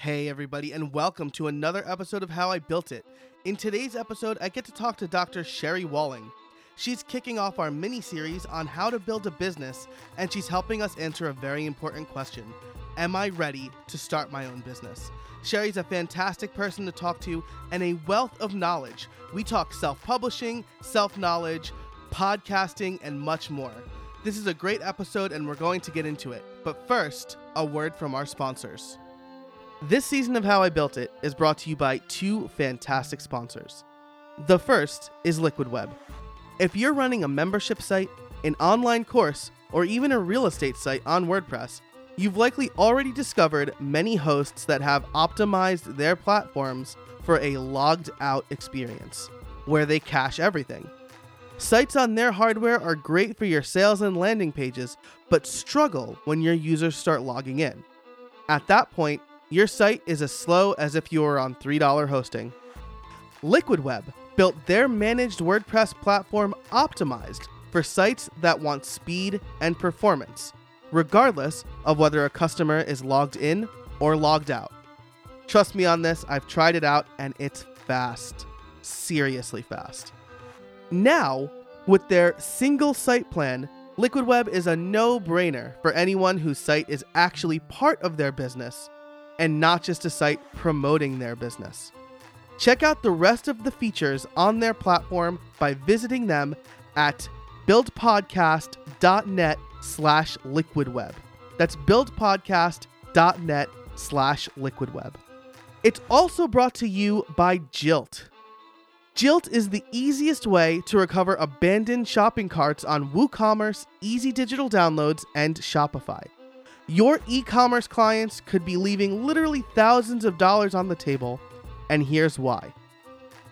Hey, everybody, and welcome to another episode of How I Built It. In today's episode, I get to talk to Dr. Sherry Walling. She's kicking off our mini series on how to build a business, and she's helping us answer a very important question Am I ready to start my own business? Sherry's a fantastic person to talk to and a wealth of knowledge. We talk self publishing, self knowledge, podcasting, and much more. This is a great episode, and we're going to get into it. But first, a word from our sponsors. This season of How I Built It is brought to you by two fantastic sponsors. The first is Liquid Web. If you're running a membership site, an online course, or even a real estate site on WordPress, you've likely already discovered many hosts that have optimized their platforms for a logged out experience, where they cache everything. Sites on their hardware are great for your sales and landing pages, but struggle when your users start logging in. At that point, your site is as slow as if you were on $3 hosting. Liquid Web built their managed WordPress platform optimized for sites that want speed and performance, regardless of whether a customer is logged in or logged out. Trust me on this, I've tried it out and it's fast. Seriously fast. Now, with their single site plan, Liquid Web is a no brainer for anyone whose site is actually part of their business and not just a site promoting their business. Check out the rest of the features on their platform by visiting them at buildpodcast.net slash liquidweb. That's buildpodcast.net slash liquidweb. It's also brought to you by Jilt. Jilt is the easiest way to recover abandoned shopping carts on WooCommerce, Easy Digital Downloads, and Shopify. Your e commerce clients could be leaving literally thousands of dollars on the table, and here's why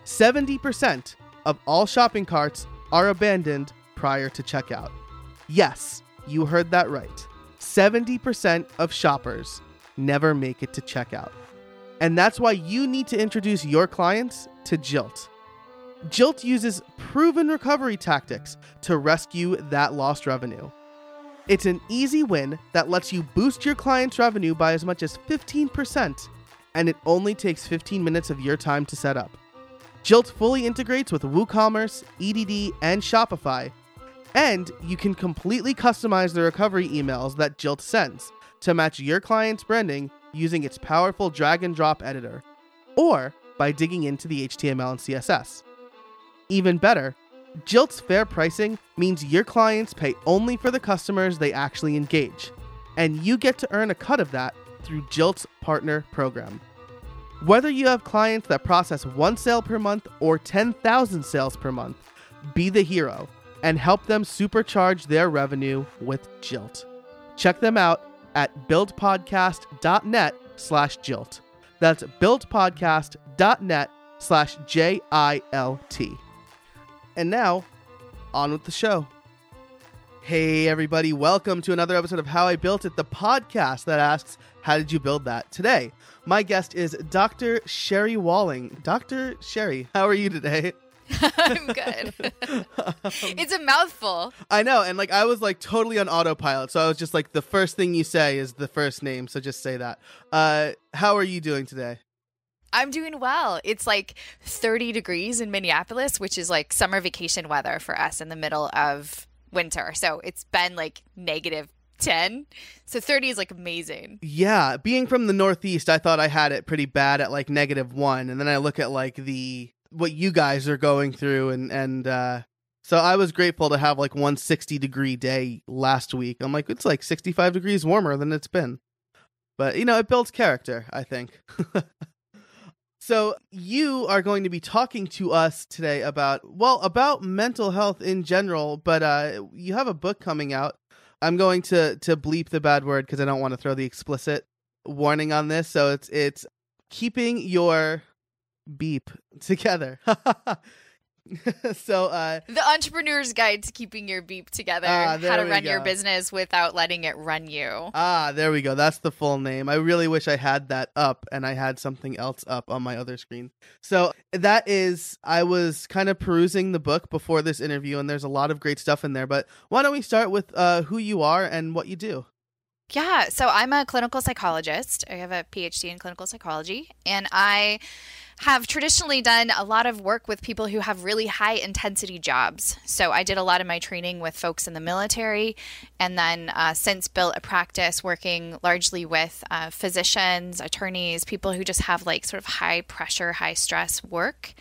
70% of all shopping carts are abandoned prior to checkout. Yes, you heard that right. 70% of shoppers never make it to checkout. And that's why you need to introduce your clients to Jilt. Jilt uses proven recovery tactics to rescue that lost revenue. It's an easy win that lets you boost your client's revenue by as much as 15%, and it only takes 15 minutes of your time to set up. Jilt fully integrates with WooCommerce, EDD, and Shopify, and you can completely customize the recovery emails that Jilt sends to match your client's branding using its powerful drag and drop editor, or by digging into the HTML and CSS. Even better, Jilt's fair pricing means your clients pay only for the customers they actually engage, and you get to earn a cut of that through Jilt's partner program. Whether you have clients that process one sale per month or 10,000 sales per month, be the hero and help them supercharge their revenue with Jilt. Check them out at buildpodcast.net slash Jilt. That's buildpodcast.net slash J I L T. And now, on with the show. Hey, everybody, welcome to another episode of How I Built It, the podcast that asks, How did you build that? Today, my guest is Dr. Sherry Walling. Dr. Sherry, how are you today? I'm good. it's a mouthful. I know, and like I was like totally on autopilot, so I was just like the first thing you say is the first name, so just say that. Uh, how are you doing today? I'm doing well. It's like 30 degrees in Minneapolis, which is like summer vacation weather for us in the middle of winter. So it's been like negative 10. So 30 is like amazing. Yeah, being from the Northeast, I thought I had it pretty bad at like negative one, and then I look at like the what you guys are going through, and and uh, so I was grateful to have like one 60 degree day last week. I'm like, it's like 65 degrees warmer than it's been, but you know, it builds character, I think. So, you are going to be talking to us today about, well, about mental health in general, but uh, you have a book coming out. I'm going to to bleep the bad word because I don't want to throw the explicit warning on this. So it's it's keeping your beep together. so uh the entrepreneur's guide to keeping your beep together Ah, how to run your business without letting it run you. Ah there we go. That's the full name. I really wish i had that up and i had something else up on my other screen. So that is i was kind of perusing the book before this interview and there's a lot of great stuff in there but why don't we start with uh who you are and what you do Yeah, so I'm a clinical psychologist. I have a PhD in clinical psychology, and I have traditionally done a lot of work with people who have really high intensity jobs. So I did a lot of my training with folks in the military, and then uh, since built a practice working largely with uh, physicians, attorneys, people who just have like sort of high pressure, high stress work.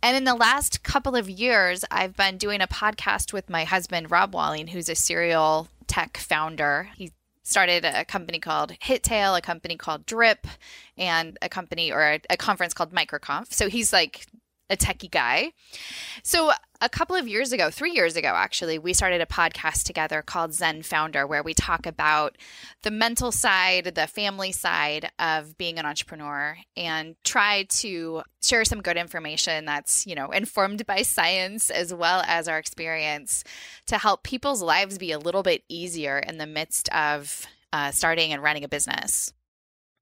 And in the last couple of years, I've been doing a podcast with my husband, Rob Walling, who's a serial tech founder. He started a company called HitTail, a company called Drip, and a company or a, a conference called MicroConf. So he's like a techie guy. So a couple of years ago, three years ago, actually, we started a podcast together called Zen Founder, where we talk about the mental side, the family side of being an entrepreneur, and try to share some good information that's you know informed by science as well as our experience to help people's lives be a little bit easier in the midst of uh, starting and running a business.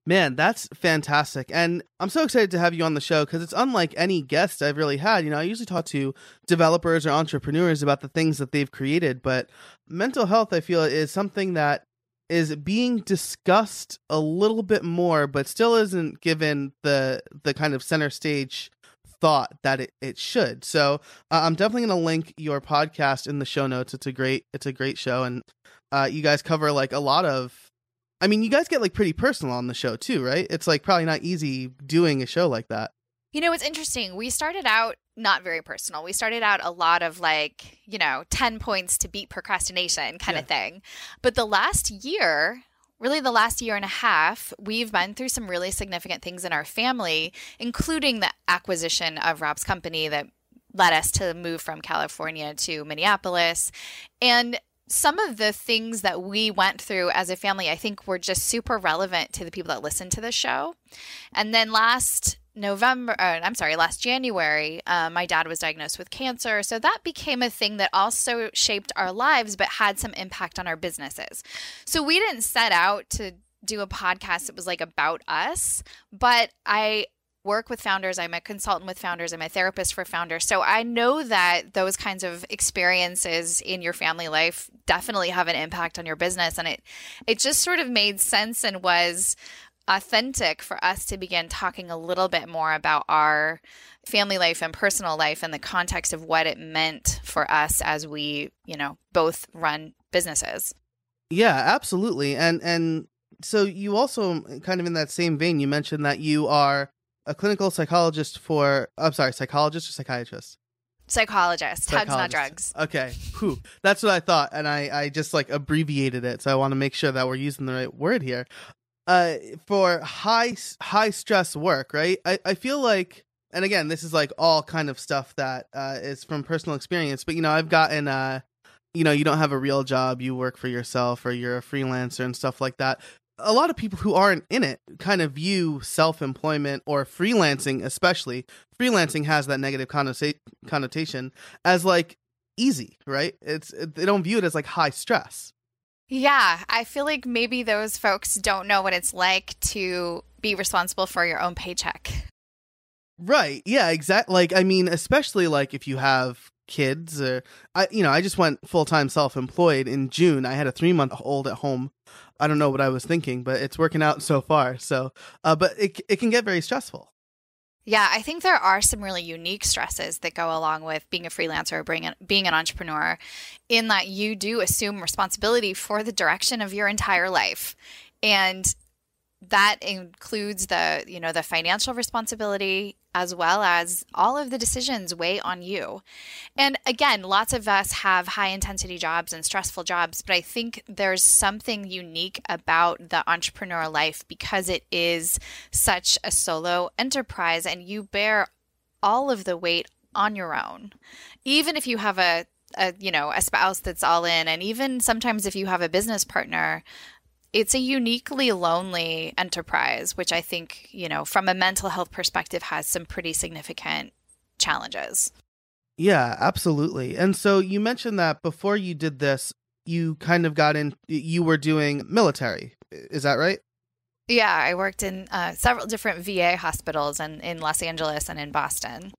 Man, that's fantastic. And I'm so excited to have you on the show because it's unlike any guest I've really had. You know, I usually talk to developers or entrepreneurs about the things that they've created, but mental health, I feel, is something that is being discussed a little bit more, but still isn't given the the kind of center stage thought that it, it should. So uh, I'm definitely going to link your podcast in the show notes. It's a great it's a great show, and uh, you guys cover like a lot of I mean, you guys get like pretty personal on the show too, right? It's like probably not easy doing a show like that. You know, it's interesting. We started out not very personal. We started out a lot of like, you know, 10 points to beat procrastination kind yeah. of thing. But the last year, really the last year and a half, we've been through some really significant things in our family, including the acquisition of Rob's company that led us to move from California to Minneapolis. And some of the things that we went through as a family, I think, were just super relevant to the people that listen to the show. And then last November, uh, I'm sorry, last January, uh, my dad was diagnosed with cancer. So that became a thing that also shaped our lives, but had some impact on our businesses. So we didn't set out to do a podcast that was like about us, but I work with founders. I'm a consultant with founders. I'm a therapist for founders. So I know that those kinds of experiences in your family life definitely have an impact on your business. And it it just sort of made sense and was authentic for us to begin talking a little bit more about our family life and personal life in the context of what it meant for us as we, you know, both run businesses. Yeah, absolutely. And and so you also kind of in that same vein you mentioned that you are a clinical psychologist for I'm sorry, psychologist or psychiatrist? Psychologist, hugs not drugs. Okay. Whew. That's what I thought. And I, I just like abbreviated it. So I want to make sure that we're using the right word here. Uh for high high stress work, right? I, I feel like and again, this is like all kind of stuff that uh is from personal experience, but you know, I've gotten uh you know, you don't have a real job, you work for yourself or you're a freelancer and stuff like that a lot of people who aren't in it kind of view self-employment or freelancing especially freelancing has that negative connotation as like easy right? It's they don't view it as like high stress. Yeah i feel like maybe those folks don't know what it's like to be responsible for your own paycheck. Right yeah exactly like i mean especially like if you have kids or i you know i just went full-time self-employed in june i had a three month old at home I don't know what I was thinking, but it's working out so far. So, uh, but it it can get very stressful. Yeah, I think there are some really unique stresses that go along with being a freelancer or being, being an entrepreneur, in that you do assume responsibility for the direction of your entire life. And that includes the you know the financial responsibility as well as all of the decisions weigh on you. And again lots of us have high intensity jobs and stressful jobs but i think there's something unique about the entrepreneur life because it is such a solo enterprise and you bear all of the weight on your own. Even if you have a a you know a spouse that's all in and even sometimes if you have a business partner it's a uniquely lonely enterprise, which I think, you know, from a mental health perspective has some pretty significant challenges. Yeah, absolutely. And so you mentioned that before you did this, you kind of got in, you were doing military. Is that right? Yeah, I worked in uh, several different VA hospitals and in Los Angeles and in Boston.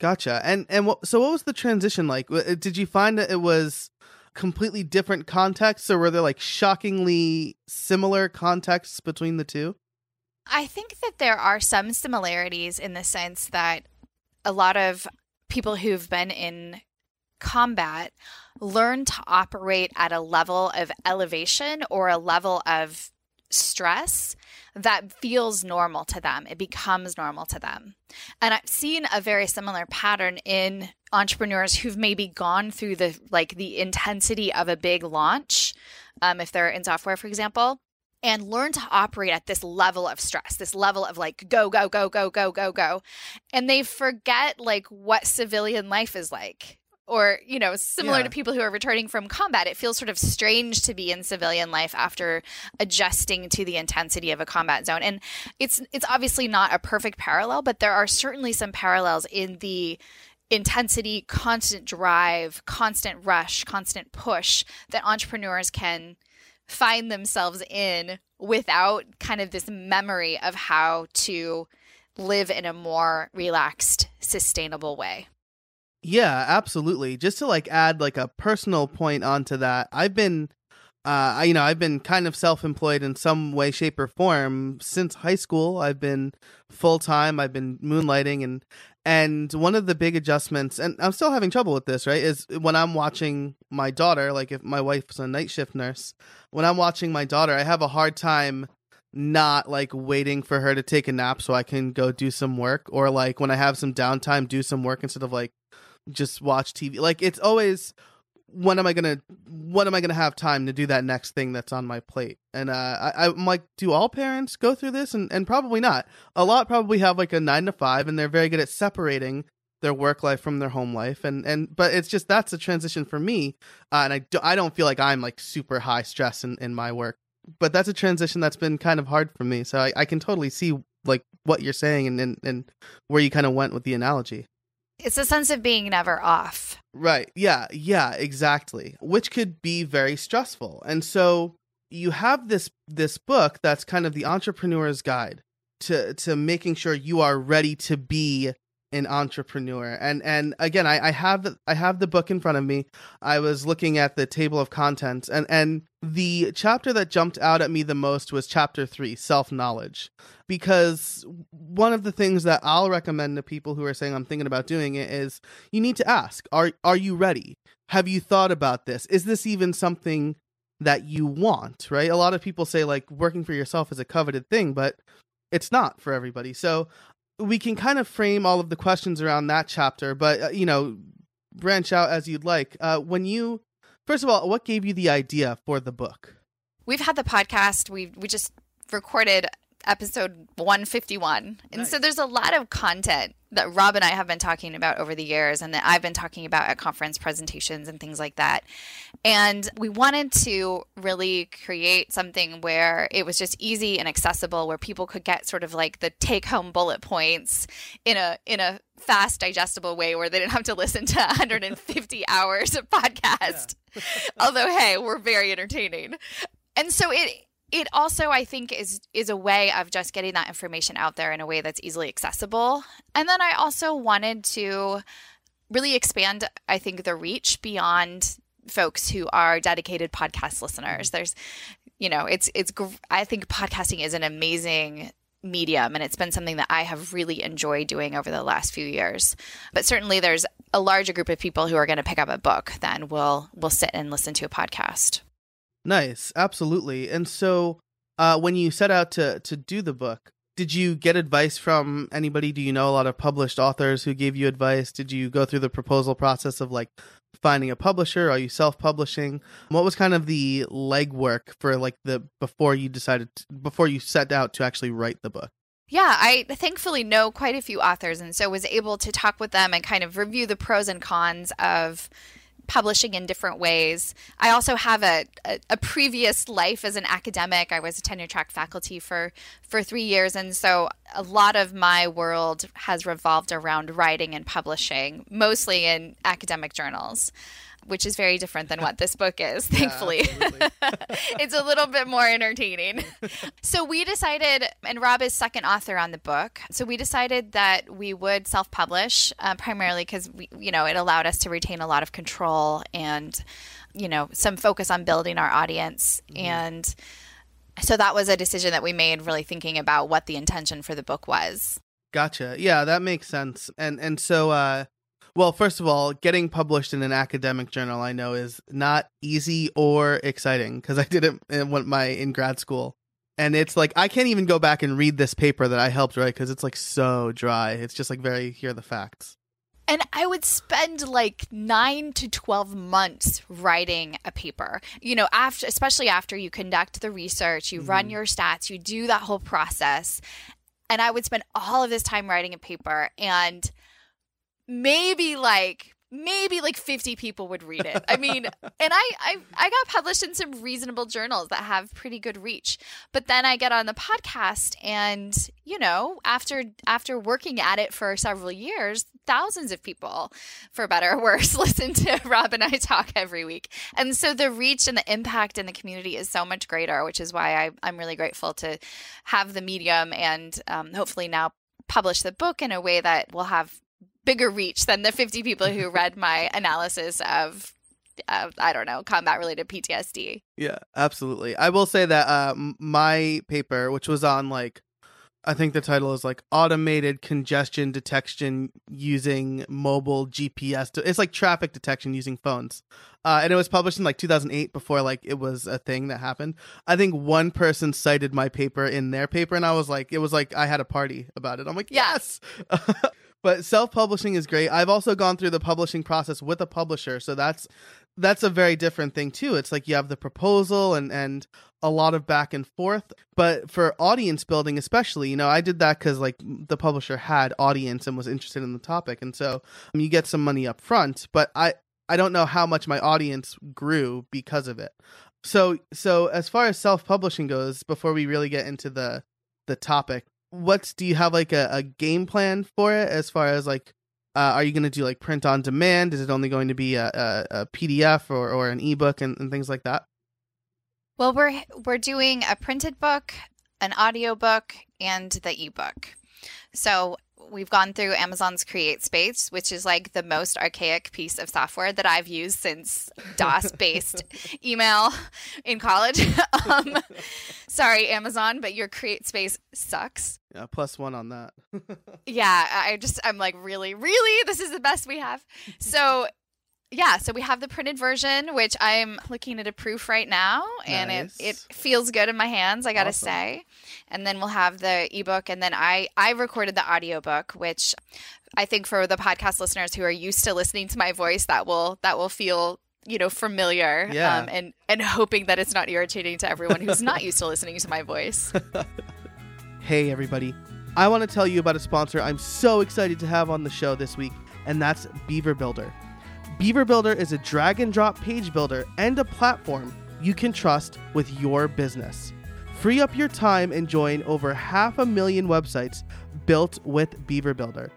Gotcha. And and what, so what was the transition like? Did you find that it was completely different contexts or were there like shockingly similar contexts between the two? I think that there are some similarities in the sense that a lot of people who've been in combat learn to operate at a level of elevation or a level of stress that feels normal to them. It becomes normal to them. And I've seen a very similar pattern in entrepreneurs who've maybe gone through the like the intensity of a big launch, um, if they're in software, for example, and learn to operate at this level of stress, this level of like go, go, go, go, go, go, go. And they forget like what civilian life is like or you know similar yeah. to people who are returning from combat it feels sort of strange to be in civilian life after adjusting to the intensity of a combat zone and it's it's obviously not a perfect parallel but there are certainly some parallels in the intensity constant drive constant rush constant push that entrepreneurs can find themselves in without kind of this memory of how to live in a more relaxed sustainable way yeah, absolutely. Just to like add like a personal point onto that, I've been uh you know, I've been kind of self-employed in some way shape or form since high school. I've been full-time, I've been moonlighting and and one of the big adjustments and I'm still having trouble with this, right? Is when I'm watching my daughter, like if my wife's a night shift nurse, when I'm watching my daughter, I have a hard time not like waiting for her to take a nap so I can go do some work or like when I have some downtime do some work instead of like just watch TV. Like it's always when am I gonna when am I gonna have time to do that next thing that's on my plate? And uh, I, I'm like, do all parents go through this? And and probably not. A lot probably have like a nine to five, and they're very good at separating their work life from their home life. And and but it's just that's a transition for me, uh, and I do, I don't feel like I'm like super high stress in in my work. But that's a transition that's been kind of hard for me. So I, I can totally see like what you're saying and, and, and where you kind of went with the analogy. It's a sense of being never off. Right. Yeah. Yeah, exactly. Which could be very stressful. And so you have this this book that's kind of the entrepreneur's guide to to making sure you are ready to be an entrepreneur. And and again, I, I have the, I have the book in front of me. I was looking at the table of contents, and and the chapter that jumped out at me the most was chapter three, self knowledge, because one of the things that I'll recommend to people who are saying I'm thinking about doing it is you need to ask are are you ready? Have you thought about this? Is this even something that you want? Right? A lot of people say like working for yourself is a coveted thing, but it's not for everybody. So we can kind of frame all of the questions around that chapter, but uh, you know, branch out as you'd like. Uh, when you, first of all, what gave you the idea for the book? We've had the podcast. We we just recorded episode 151. And nice. so there's a lot of content that Rob and I have been talking about over the years and that I've been talking about at conference presentations and things like that. And we wanted to really create something where it was just easy and accessible where people could get sort of like the take home bullet points in a in a fast digestible way where they didn't have to listen to 150 hours of podcast. Although hey, we're very entertaining. And so it it also i think is is a way of just getting that information out there in a way that's easily accessible. And then i also wanted to really expand i think the reach beyond folks who are dedicated podcast listeners. There's you know it's it's i think podcasting is an amazing medium and it's been something that i have really enjoyed doing over the last few years. But certainly there's a larger group of people who are going to pick up a book than will will sit and listen to a podcast Nice, absolutely. And so, uh, when you set out to to do the book, did you get advice from anybody? Do you know a lot of published authors who gave you advice? Did you go through the proposal process of like finding a publisher? Are you self publishing? What was kind of the legwork for like the before you decided to, before you set out to actually write the book? Yeah, I thankfully know quite a few authors and so was able to talk with them and kind of review the pros and cons of publishing in different ways. I also have a, a, a, previous life as an academic. I was a tenure track faculty for, for three years. And so a lot of my world has revolved around writing and publishing, mostly in academic journals which is very different than what this book is, thankfully. Yeah, it's a little bit more entertaining. so we decided, and Rob is second author on the book. So we decided that we would self publish uh, primarily because, you know, it allowed us to retain a lot of control and, you know, some focus on building our audience. Mm-hmm. And so that was a decision that we made, really thinking about what the intention for the book was. Gotcha. Yeah, that makes sense. And and so uh well, first of all, getting published in an academic journal I know is not easy or exciting because I did it in my in grad school. And it's like I can't even go back and read this paper that I helped write because it's like so dry. It's just like very here are the facts. And I would spend like nine to 12 months writing a paper. You know, after, especially after you conduct the research, you mm-hmm. run your stats, you do that whole process. And I would spend all of this time writing a paper. And maybe like maybe like 50 people would read it. I mean, and I, I I got published in some reasonable journals that have pretty good reach. But then I get on the podcast and, you know, after after working at it for several years, thousands of people, for better or worse, listen to Rob and I talk every week. And so the reach and the impact in the community is so much greater, which is why I, I'm really grateful to have the medium and um, hopefully now publish the book in a way that will have bigger reach than the 50 people who read my analysis of uh, I don't know, combat related PTSD. Yeah, absolutely. I will say that uh, my paper, which was on like, I think the title is like automated congestion detection using mobile GPS. To, it's like traffic detection using phones. Uh, and it was published in like 2008 before like it was a thing that happened. I think one person cited my paper in their paper, and I was like, it was like I had a party about it. I'm like, yes. but self-publishing is great. I've also gone through the publishing process with a publisher so that's that's a very different thing too. It's like you have the proposal and and a lot of back and forth. But for audience building especially you know i did that because like the publisher had audience and was interested in the topic and so um, you get some money up front but i i don't know how much my audience grew because of it. So so as far as self-publishing goes before we really get into the the topic what's do you have like a, a game plan for it as far as like uh, are you going to do like print on demand? Is it only going to be a, a, a pdf or, or an ebook and, and things like that? Well we're we're doing a printed book an audio book and the ebook. So we've gone through Amazon's Create Space, which is like the most archaic piece of software that I've used since DOS based email in college. um, sorry, Amazon, but your Create Space sucks. Yeah, plus one on that. yeah, I just, I'm like, really, really? This is the best we have. So yeah, so we have the printed version, which I'm looking at a proof right now, and nice. it, it feels good in my hands, I gotta awesome. say. And then we'll have the ebook, and then I I recorded the audiobook, which I think for the podcast listeners who are used to listening to my voice, that will that will feel you know familiar yeah. Um, and and hoping that it's not irritating to everyone who's not used to listening to my voice hey everybody i want to tell you about a sponsor i'm so excited to have on the show this week and that's beaver builder Beaver Builder is a drag and drop page builder and a platform you can trust with your business. Free up your time and join over half a million websites built with Beaver Builder.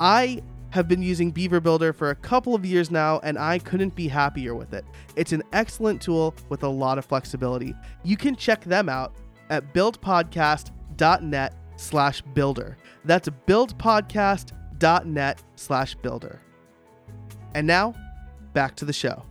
I have been using Beaver Builder for a couple of years now and I couldn't be happier with it. It's an excellent tool with a lot of flexibility. You can check them out at buildpodcast.net slash builder. That's buildpodcast.net slash builder. And now, back to the show.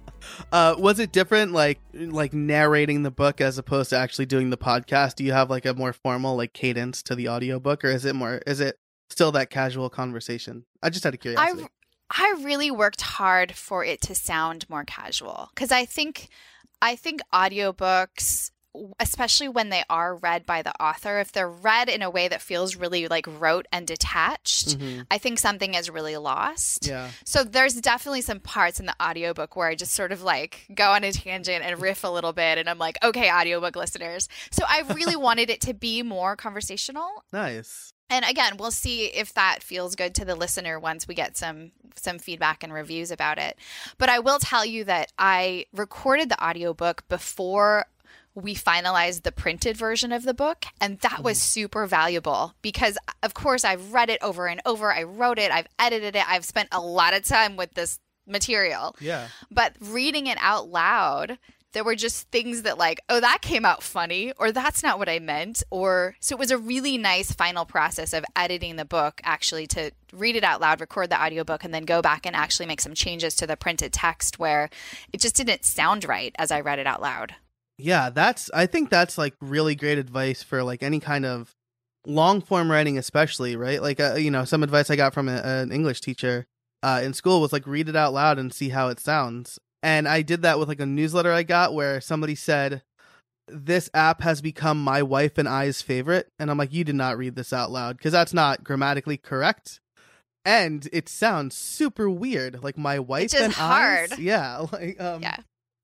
Uh, was it different, like like narrating the book as opposed to actually doing the podcast? Do you have like a more formal like cadence to the audiobook, or is it more? Is it still that casual conversation? I just had a curiosity. I I really worked hard for it to sound more casual because I think I think audiobooks especially when they are read by the author, if they're read in a way that feels really like rote and detached, mm-hmm. I think something is really lost. Yeah. So there's definitely some parts in the audiobook where I just sort of like go on a tangent and riff a little bit and I'm like, okay, audiobook listeners. So I really wanted it to be more conversational. Nice. And again, we'll see if that feels good to the listener once we get some some feedback and reviews about it. But I will tell you that I recorded the audiobook before we finalized the printed version of the book. And that was mm-hmm. super valuable because, of course, I've read it over and over. I wrote it, I've edited it, I've spent a lot of time with this material. Yeah. But reading it out loud, there were just things that like oh that came out funny or that's not what i meant or so it was a really nice final process of editing the book actually to read it out loud record the audiobook and then go back and actually make some changes to the printed text where it just didn't sound right as i read it out loud Yeah, that's I think that's like really great advice for like any kind of long form writing especially, right? Like uh, you know, some advice I got from a, an English teacher uh, in school was like read it out loud and see how it sounds. And I did that with like a newsletter I got where somebody said this app has become my wife and I's favorite and I'm like you did not read this out loud because that's not grammatically correct. And it sounds super weird, like my wife and hard. I's. Yeah, like um, yeah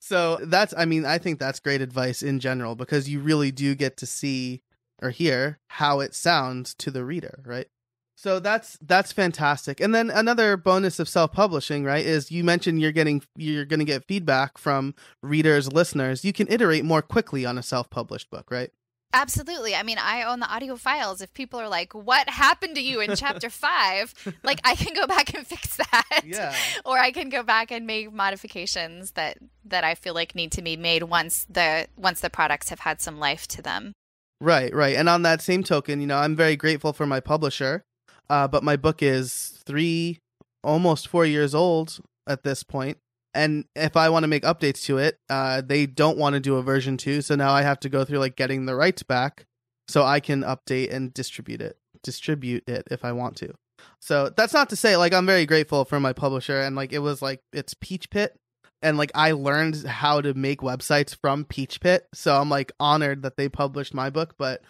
so that's, I mean, I think that's great advice in general because you really do get to see or hear how it sounds to the reader, right? So that's that's fantastic. And then another bonus of self-publishing, right, is you mentioned you're getting you're going to get feedback from readers, listeners. You can iterate more quickly on a self-published book, right? Absolutely. I mean, I own the audio files. If people are like, what happened to you in chapter five? Like, I can go back and fix that. Yeah. or I can go back and make modifications that, that I feel like need to be made once the, once the products have had some life to them. Right, right. And on that same token, you know, I'm very grateful for my publisher. Uh, but my book is three, almost four years old at this point. And if I want to make updates to it, uh, they don't want to do a version two. So now I have to go through like getting the rights back so I can update and distribute it, distribute it if I want to. So that's not to say like I'm very grateful for my publisher and like it was like it's Peach Pit and like I learned how to make websites from Peach Pit. So I'm like honored that they published my book, but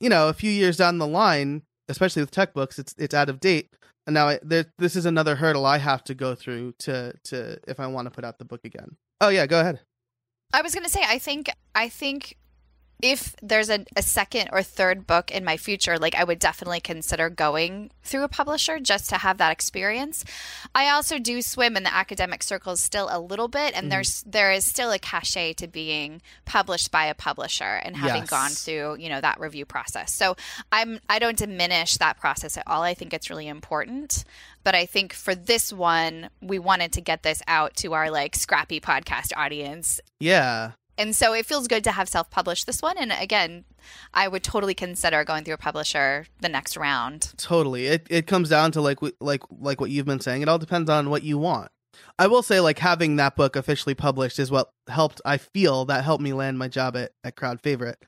you know, a few years down the line, especially with tech books, it's it's out of date. And now I, there, this is another hurdle I have to go through to to if I want to put out the book again. Oh yeah, go ahead. I was going to say, I think, I think if there's a, a second or third book in my future, like I would definitely consider going through a publisher just to have that experience. I also do swim in the academic circles still a little bit, and Mhm. there's there is still a cachet to being published by a publisher and having Yes. gone through you know that review process. So I'm I don't diminish that process at all. I think it's really important. But I think for this one, we wanted to get this out to our like scrappy podcast audience Yeah, and so it feels good to have self-published this one and again i would totally consider going through a publisher the next round totally. It it comes down to like like like what you've been saying. It all depends on what you want. I will say like having that book officially published is what helped. I feel that helped me land my job at at Crowd Favorite,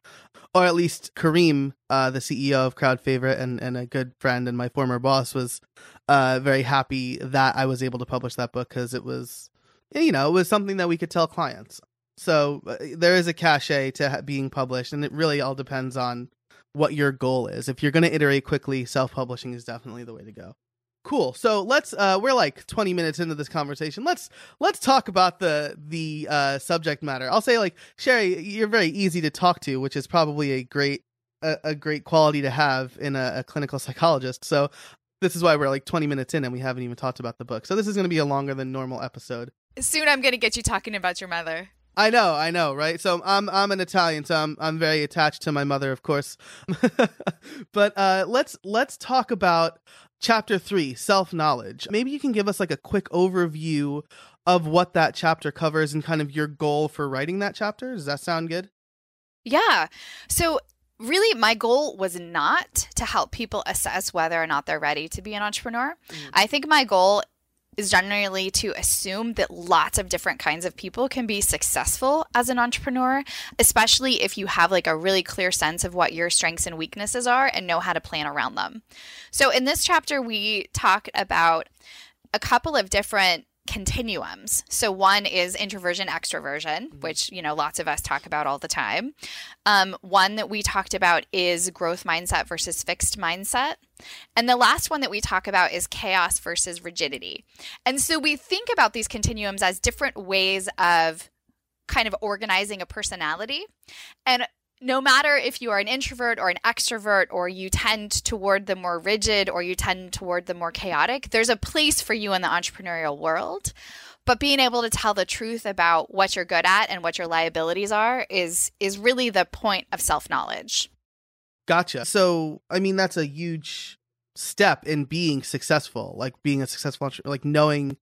or at least Karim, uh, the CEO of Crowd Favorite and and a good friend and my former boss was uh very happy that I was able to publish that book because it was you know it was something that we could tell clients. So uh, there is a cachet to ha- being published, and it really all depends on what your goal is. If you're going to iterate quickly, self-publishing is definitely the way to go. Cool. So let's uh we're like 20 minutes into this conversation. Let's let's talk about the the uh subject matter. I'll say like Sherry, you're very easy to talk to, which is probably a great a, a great quality to have in a, a clinical psychologist. So this is why we're like 20 minutes in and we haven't even talked about the book. So this is going to be a longer than normal episode. soon i'm going to get you talking about your mother I know, I know, right? So I'm I'm an Italian, so I'm I'm very attached to my mother, of course. but uh, let's let's talk about chapter three, self knowledge. Maybe you can give us like a quick overview of what that chapter covers and kind of your goal for writing that chapter. Does that sound good? yeah so really my goal was not to help people assess whether or not they're ready to be an entrepreneur Mhm. i think my goal is generally to assume that lots of different kinds of people can be successful as an entrepreneur, especially if you have like a really clear sense of what your strengths and weaknesses are and know how to plan around them. So in this chapter, we talk about a couple of different continuums. So one is introversion, extroversion, which you know lots of us talk about all the time. Um, one that we talked about is growth mindset versus fixed mindset. And the last one that we talk about is chaos versus rigidity. And so we think about these continuums as different ways of kind of organizing a personality. And no matter if you are an introvert or an extrovert, or you tend toward the more rigid or you tend toward the more chaotic, there's a place for you in the entrepreneurial world. but being able to tell the truth about what you're good at and what your liabilities are is is really the point of self-knowledge. Gotcha. So, I mean, that's a huge step in being successful, like being a successful, entrepreneur, like knowing,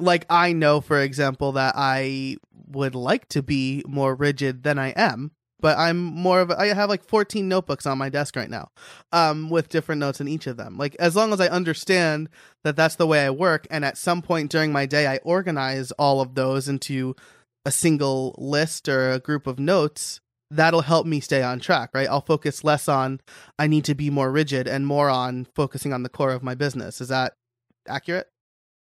like I know, for example, that I would like to be more rigid than I am, but I'm more of a, I have like 14 notebooks on my desk right now, um, with different notes in each of them. Like as long as I understand that that's the way I work, and at some point during my day I organize all of those into a single list or a group of notes, that'll help me stay on track, right? I'll focus less on I need to be more rigid and more on focusing on the core of my business. Is that accurate?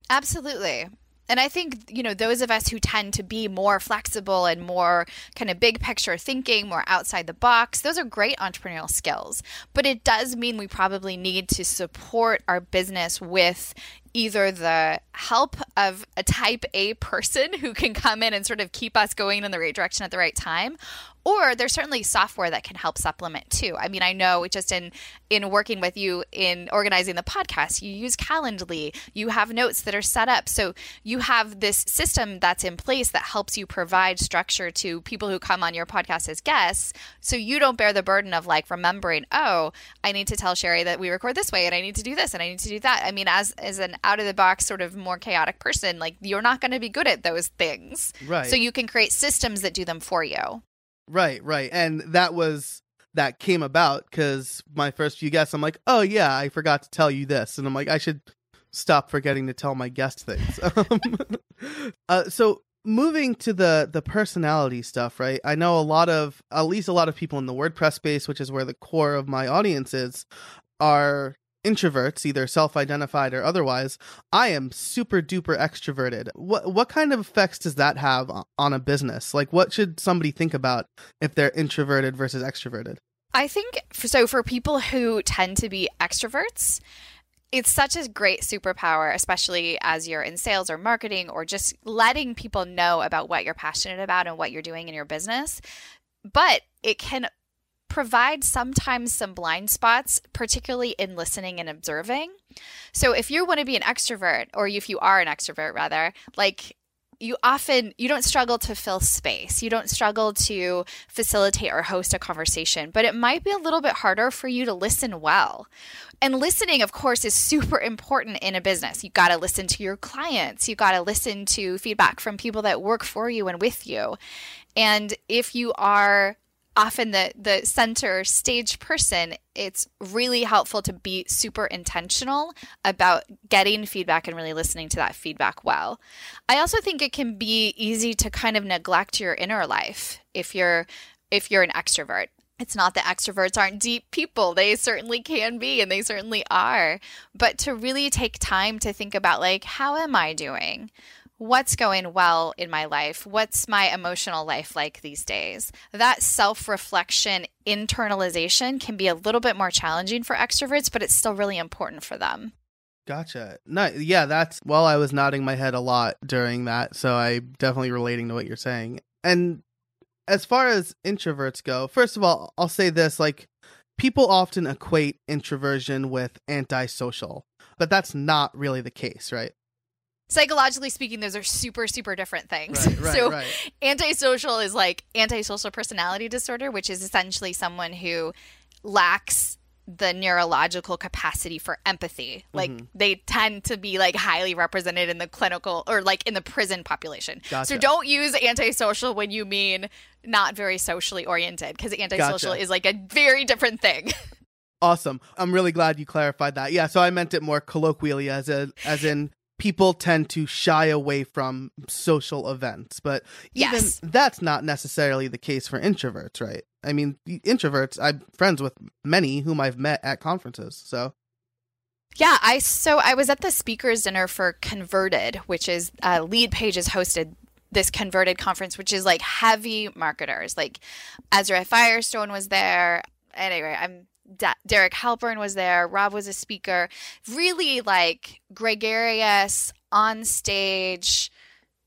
Absolutely. And I think, you know, those of us who tend to be more flexible and more kind of big picture thinking, more outside the box, those are great entrepreneurial skills. But it does mean we probably need to support our business with either the help of a type A person who can come in and sort of keep us going in the right direction at the right time, or there's certainly software that can help supplement too. I mean, I know just in in working with you in organizing the podcast, you use Calendly, you have notes that are set up. So you have this system that's in place that helps you provide structure to people who come on your podcast as guests. So you don't bear the burden of like remembering, oh, I need to tell Sherry that we record this way and I need to do this and I need to do that. I mean, as as an out of the box sort of more chaotic person, like you're not going to be good at those things. Right. So you can create systems that do them for you. Right, right. And that was that came about because my first few guests, I'm like, oh yeah, I forgot to tell you this, and I'm like, I should stop forgetting to tell my guest things. Um, uh, so moving to the the personality stuff, right? I know a lot of at least a lot of people in the WordPress space, which is where the core of my audience is, are introverts, either self-identified or otherwise, I am super duper extroverted. What what kind of effects does that have on a business? Like what should somebody think about if they're introverted versus extroverted? I think so for people who tend to be extroverts, it's such a great superpower, especially as you're in sales or marketing or just letting people know about what you're passionate about and what you're doing in your business. But it can provide sometimes some blind spots, particularly in listening and observing. So if you want to be an extrovert, or if you are an extrovert rather, like you often you don't struggle to fill space. You don't struggle to facilitate or host a conversation but it might be a little bit harder for you to listen well. And listening of course is super important in a business. You got to listen to your clients. You got to listen to feedback from people that work for you and with you. And if you are often the the center stage person it's really helpful to be super intentional about getting feedback and really listening to that feedback well i also think it can be easy to kind of neglect your inner life if you're if you're an extrovert it's not that extroverts aren't deep people. They certainly can be and they certainly are. But to really take time to think about, like, how am I doing? What's going well in my life? What's my emotional life like these days? That self reflection, internalization can be a little bit more challenging for extroverts, but it's still really important for them. Gotcha. No, yeah, that's well, I was nodding my head a lot during that, so I definitely relating to what you're saying. And as far as introverts go, first of all, I'll say this like people often equate introversion with antisocial, but that's not really the case, right? Psychologically speaking, those are super, super different things. Right, right, so, right. antisocial is like antisocial personality disorder, which is essentially someone who lacks the neurological capacity for empathy. Like Mm-hmm. they tend to be like highly represented in the clinical or like in the prison population. Gotcha. So don't use antisocial when you mean not very socially oriented because antisocial Gotcha. is like a very different thing. Awesome. I'm really glad you clarified that. Yeah, so I meant it more colloquially as a as in people tend to shy away from social events, but even Yes. that's not necessarily the case for introverts, right? I mean, the introverts, I'm friends with many whom I've met at conferences. So, Yeah, I so I was at the speakers dinner for Converted, which is uh, Lead Pages hosted this Converted conference, which is like heavy marketers. Like Ezra Firestone was there. Anyway, I'm Derek Halpern was there. Rob was a speaker. Really like gregarious, on stage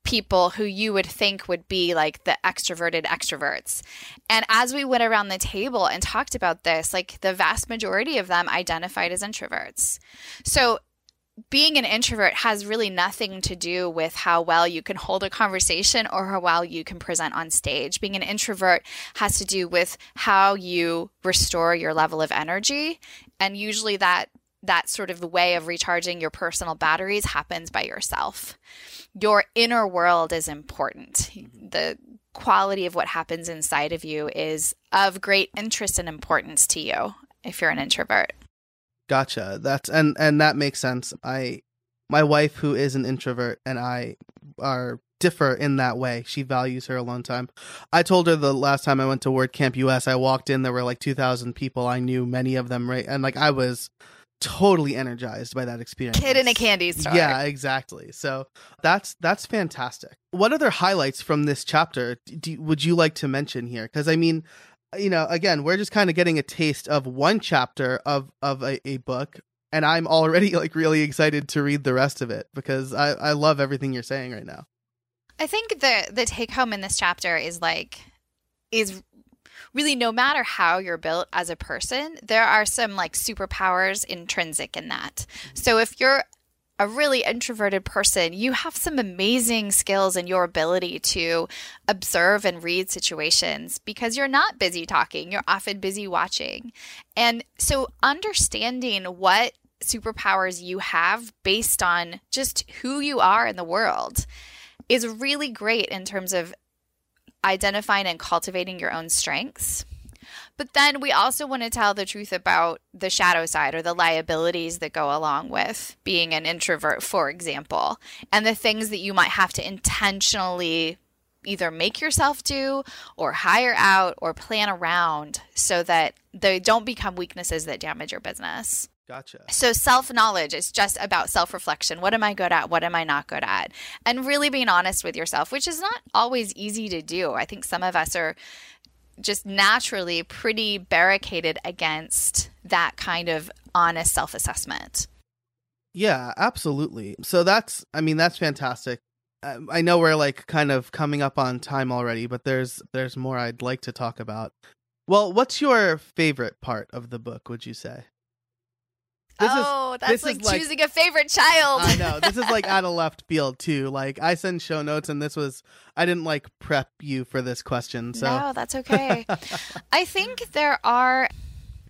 people who you would think would be like the extroverted extroverts. And as we went around the table and talked about this, like the vast majority of them identified as introverts. So being an introvert has really nothing to do with how well you can hold a conversation or how well you can present on stage. Being an introvert has to do with how you restore your level of energy. And usually that that sort of the way of recharging your personal batteries happens by yourself. Your inner world is important. The quality of what happens inside of you is of great interest and importance to you if you're an introvert. Gotcha. That's and and that makes sense. I my wife who is an introvert and I are differ in that way. She values her alone time. I told her the last time I went to WordCamp US, I walked in there were like 2000 people. I knew many of them right and like I was totally energized by that experience. Kid in a candy store. Yeah, exactly. So that's that's fantastic. What other highlights from this chapter do, would you like to mention here? Because I mean, you know, again, we're just kind of getting a taste of one chapter of of a, a book, and I'm already like really excited to read the rest of it because I I love everything you're saying right now. I think the the take home in this chapter is like is really no matter how you're built as a person, there are some like superpowers intrinsic in that. So if you're a really introverted person, you have some amazing skills in your ability to observe and read situations because you're not busy talking, you're often busy watching. And so understanding what superpowers you have based on just who you are in the world is really great in terms of identifying and cultivating your own strengths. But then we also want to tell the truth about the shadow side or the liabilities that go along with being an introvert, for example, and the things that you might have to intentionally either make yourself do or hire out or plan around so that they don't become weaknesses that damage your business. Gotcha. So self knowledge is just about self reflection. What am I good at? What am I not good at? And really being honest with yourself, which is not always easy to do. I think some of us are just naturally pretty barricaded against that kind of honest self assessment. Yeah, absolutely. So that's, I mean, that's fantastic. I know we're like kind of coming up on time already, but there's there's more I'd like to talk about. Well, what's your favorite part of the book? Would you say? This oh, is, that's like choosing a favorite child. I know. This is like out of left field too. Like I send show notes and this was I didn't like prep you for this question. So No, that's okay. I think there are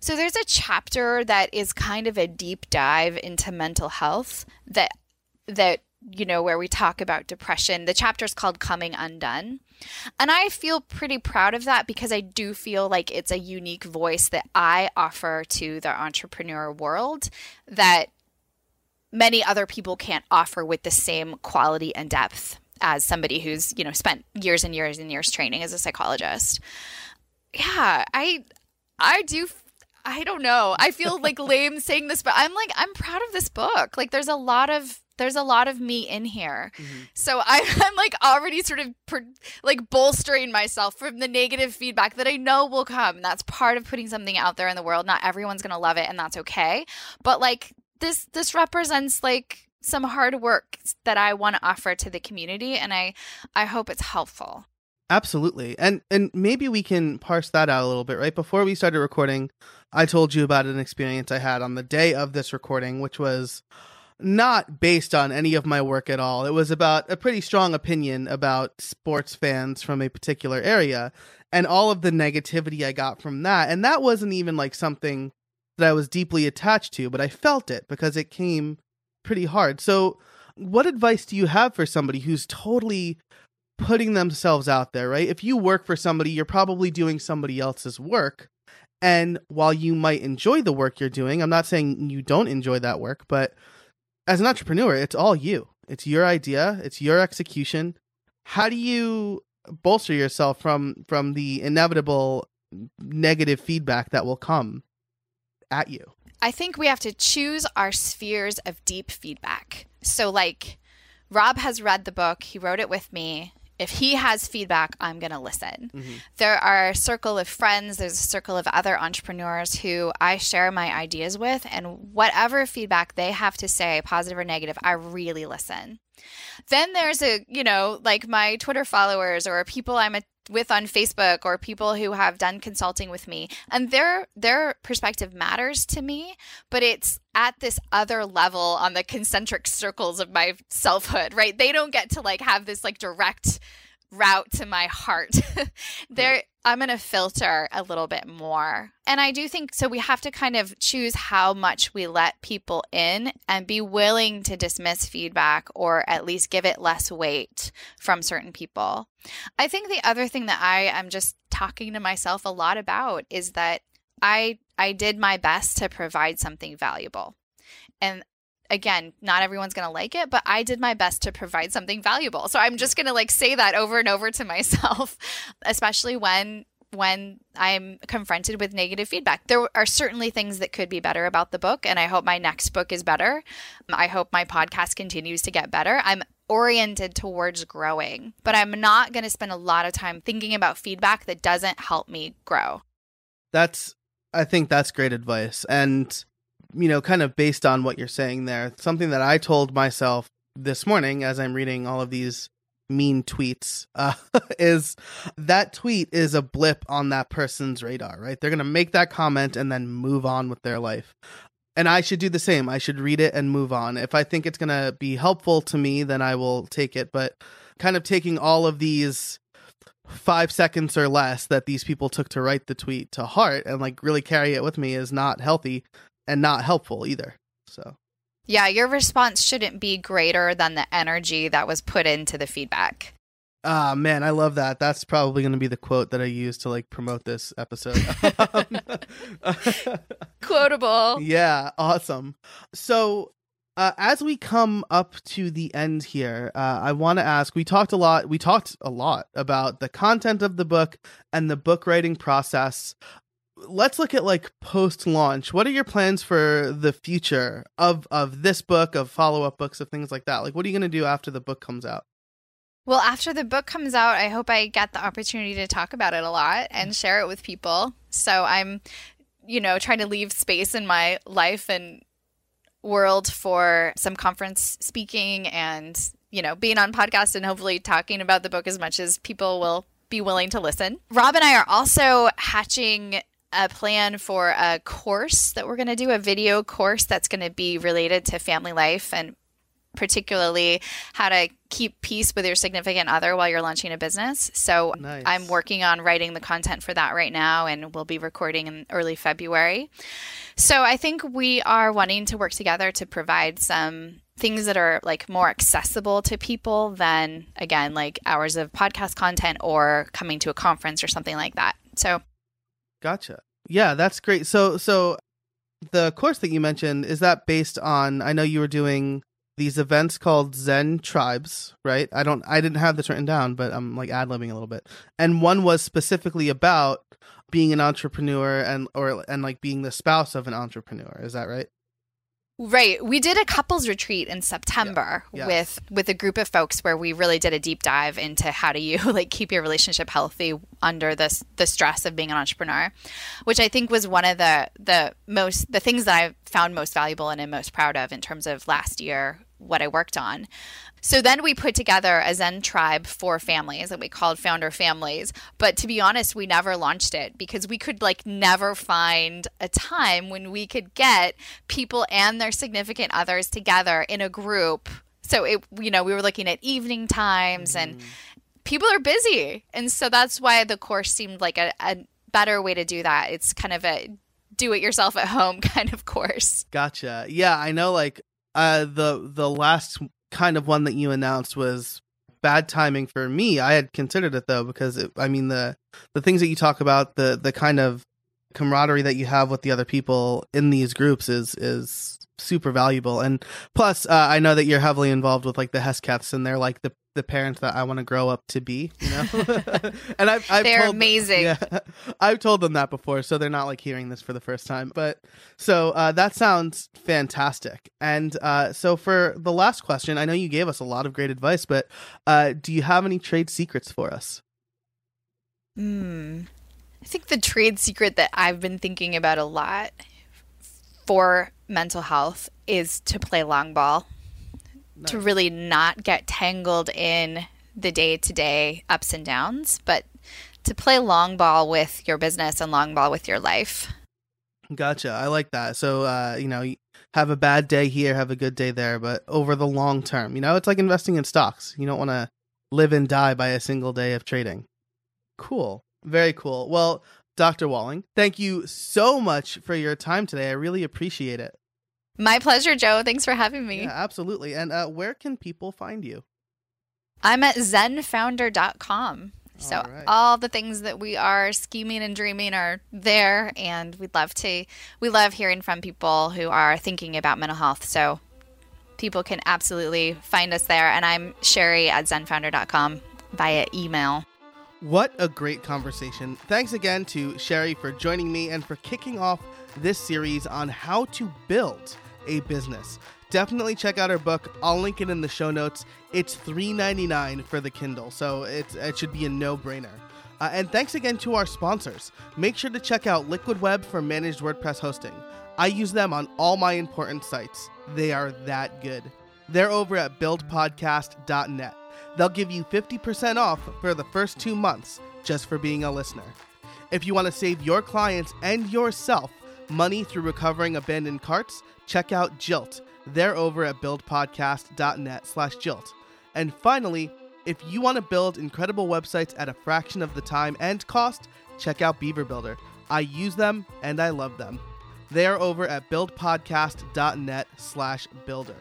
so there's a chapter that is kind of a deep dive into mental health that that you know where we talk about depression. The chapter is called Coming Undone. And I feel pretty proud of that because I do feel like it's a unique voice that I offer to the entrepreneur world that many other people can't offer with the same quality and depth as somebody who's, you know, spent years and years and years training as a psychologist. Yeah, I I do I don't know. I feel like lame saying this, but I'm like I'm proud of this book. Like there's a lot of there's a lot of me in here. Mm-hmm. So I, am like already sort of per, like bolstering myself from the negative feedback that I know will come. That's part of putting something out there in the world. Not everyone's going to love it and that's okay. But like this, this represents like some hard work that I want to offer to the community. And I, I hope it's helpful. Absolutely. And and maybe we can parse that out a little bit, right? Before we started recording, I told you about an experience I had on the day of this recording, which was not based on any of my work at all. It was about a pretty strong opinion about sports fans from a particular area and all of the negativity I got from that. And that wasn't even like something that I was deeply attached to, but I felt it because it came pretty hard. So, what advice do you have for somebody who's totally putting themselves out there, right? If you work for somebody, you're probably doing somebody else's work. And while you might enjoy the work you're doing, I'm not saying you don't enjoy that work, but as an entrepreneur, it's all you. It's your idea, it's your execution. How do you bolster yourself from from the inevitable negative feedback that will come at you? I think we have to choose our spheres of deep feedback. So like Rob has read the book, he wrote it with me if he has feedback, I'm going to listen. Mm-hmm. There are a circle of friends, there's a circle of other entrepreneurs who I share my ideas with, and whatever feedback they have to say, positive or negative, I really listen. Then there's a, you know, like my Twitter followers or people I'm a with on Facebook or people who have done consulting with me and their their perspective matters to me but it's at this other level on the concentric circles of my selfhood right? They don't get to like have this like direct route to my heart. there I'm going to filter a little bit more. And I do think so we have to kind of choose how much we let people in and be willing to dismiss feedback or at least give it less weight from certain people. I think the other thing that I am just talking to myself a lot about is that I I did my best to provide something valuable. And again, not everyone's going to like it, but I did my best to provide something valuable. So I'm just going to like say that over and over to myself, especially when when I'm confronted with negative feedback. There are certainly things that could be better about the book, and I hope my next book is better. I hope my podcast continues to get better. I'm oriented towards growing, but I'm not going to spend a lot of time thinking about feedback that doesn't help me grow. That's, I think that's great advice. And you know, kind of based on what you're saying there, something that I told myself this morning as I'm reading all of these mean tweets uh, is that tweet is a blip on that person's radar, right? They're going to make that comment and then move on with their life. And I should do the same. I should read it and move on. If I think it's going to be helpful to me, then I will take it. But kind of taking all of these five seconds or less that these people took to write the tweet to heart and like really carry it with me is not healthy and not helpful either. So, yeah, your response shouldn't be greater than the energy that was put into the feedback. Ah, man, I love that. That's probably going to be the quote that I use to like promote this episode. Quotable. Yeah, awesome. So, uh, as we come up to the end here, uh, I want to ask. We talked a lot. We talked a lot about the content of the book and the book writing process let's look at like post launch. What are your plans for the future of of this book, of follow up books, of things like that? Like, what are you going to do after the book comes out? Well, after the book comes out, I hope I get the opportunity to talk about it a lot and mm-hmm. share it with people. So I'm, you know, trying to leave space in my life and world for some conference speaking and, you know, being on podcast and hopefully talking about the book as much as people will be willing to listen. Rob and I are also hatching a plan for a course that we're going to do, a video course that's going to be related to family life and particularly how to keep peace with your significant other while you're launching a business. So nice. I'm working on writing the content for that right now and we'll be recording in early February. So I think we are wanting to work together to provide some things that are like more accessible to people than again like hours of podcast content or coming to a conference or something like that. So Gotcha. Yeah, that's great. So so the course that you mentioned is that based on I know you were doing these events called Zen tribes, right? I don't I didn't have this written down, but I'm like ad libbing a little bit. And one was specifically about being an entrepreneur and or and like being the spouse of an entrepreneur. Is that right? Right. We did a couples retreat in September yeah. with with a group of folks where we really did a deep dive into how do you like keep your relationship healthy under this the stress of being an entrepreneur, which I think was one of the the most the things that I found most valuable and am most proud of in terms of last year what I worked on. So then we put together a Zen tribe for families that we called Founder Families. But to be honest, we never launched it because we could like never find a time when we could get people and their significant others together in a group. So it you know, we were looking at evening times mm-hmm. and people are busy. And so that's why the course seemed like a, a better way to do that. It's kind of a do it yourself at home kind of course. Gotcha. Yeah, I know like uh the the last kind of one that you announced was bad timing for me. I had considered it though because it, I mean the the things that you talk about the the kind of camaraderie that you have with the other people in these groups is is super valuable and plus uh, i know that you're heavily involved with like the heskeths and they're like the the parent that I want to grow up to be, you know. and I've, I've they're told, amazing. Yeah, I've told them that before, so they're not like hearing this for the first time. But so uh, that sounds fantastic. And uh, so for the last question, I know you gave us a lot of great advice, but uh, do you have any trade secrets for us? Hmm. I think the trade secret that I've been thinking about a lot for mental health is to play long ball nice. to really not get tangled in the day to day ups and downs, but to play long ball with your business and long ball with your life. Gotcha. I like that. So, uh, you know, have a bad day here, have a good day there, but over the long term, you know, it's like investing in stocks. You don't want to live and die by a single day of trading. Cool. Very cool. Well, Dr. Walling, thank you so much for your time today. I really appreciate it. My pleasure, Joe. Thanks for having me. Yeah, absolutely. And uh, where can people find you? I'm at zenfounder.com. So all, right. all the things that we are scheming and dreaming are there and we'd love to we love hearing from people who are thinking about mental health. So people can absolutely find us there and I'm Sherry at zenfounder.com via email. What a great conversation. Thanks again to Sherry for joining me and for kicking off this series on how to build a business. Definitely check out her book. I'll link it in the show notes. It's $3.99 for the Kindle, so it's, it should be a no brainer. Uh, and thanks again to our sponsors. Make sure to check out Liquid Web for managed WordPress hosting. I use them on all my important sites. They are that good. They're over at buildpodcast.net. They'll give you 50% off for the first two months just for being a listener. If you want to save your clients and yourself money through recovering abandoned carts, check out Jilt. They're over at buildpodcast.net slash Jilt. And finally, if you want to build incredible websites at a fraction of the time and cost, check out Beaver Builder. I use them and I love them. They are over at buildpodcast.net slash builder.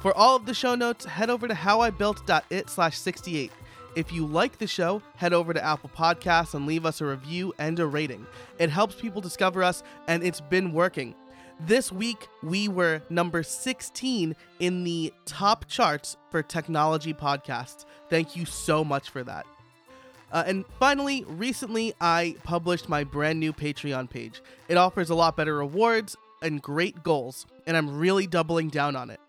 For all of the show notes, head over to howibuilt.it slash 68. If you like the show, head over to Apple Podcasts and leave us a review and a rating. It helps people discover us, and it's been working. This week, we were number 16 in the top charts for technology podcasts. Thank you so much for that. Uh, and finally, recently I published my brand new Patreon page. It offers a lot better rewards and great goals, and I'm really doubling down on it.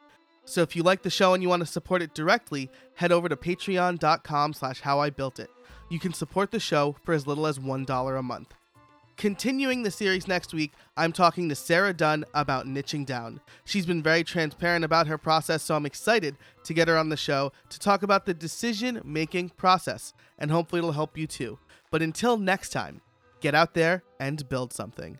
So if you like the show and you want to support it directly, head over to patreon.com slash how I built it. You can support the show for as little as $1 a month. Continuing the series next week, I'm talking to Sara Dunn about niching down. She's been very transparent about her process, so I'm excited to get her on the show to talk about the decision making process, and hopefully it'll help you too. But until next time, get out there and build something.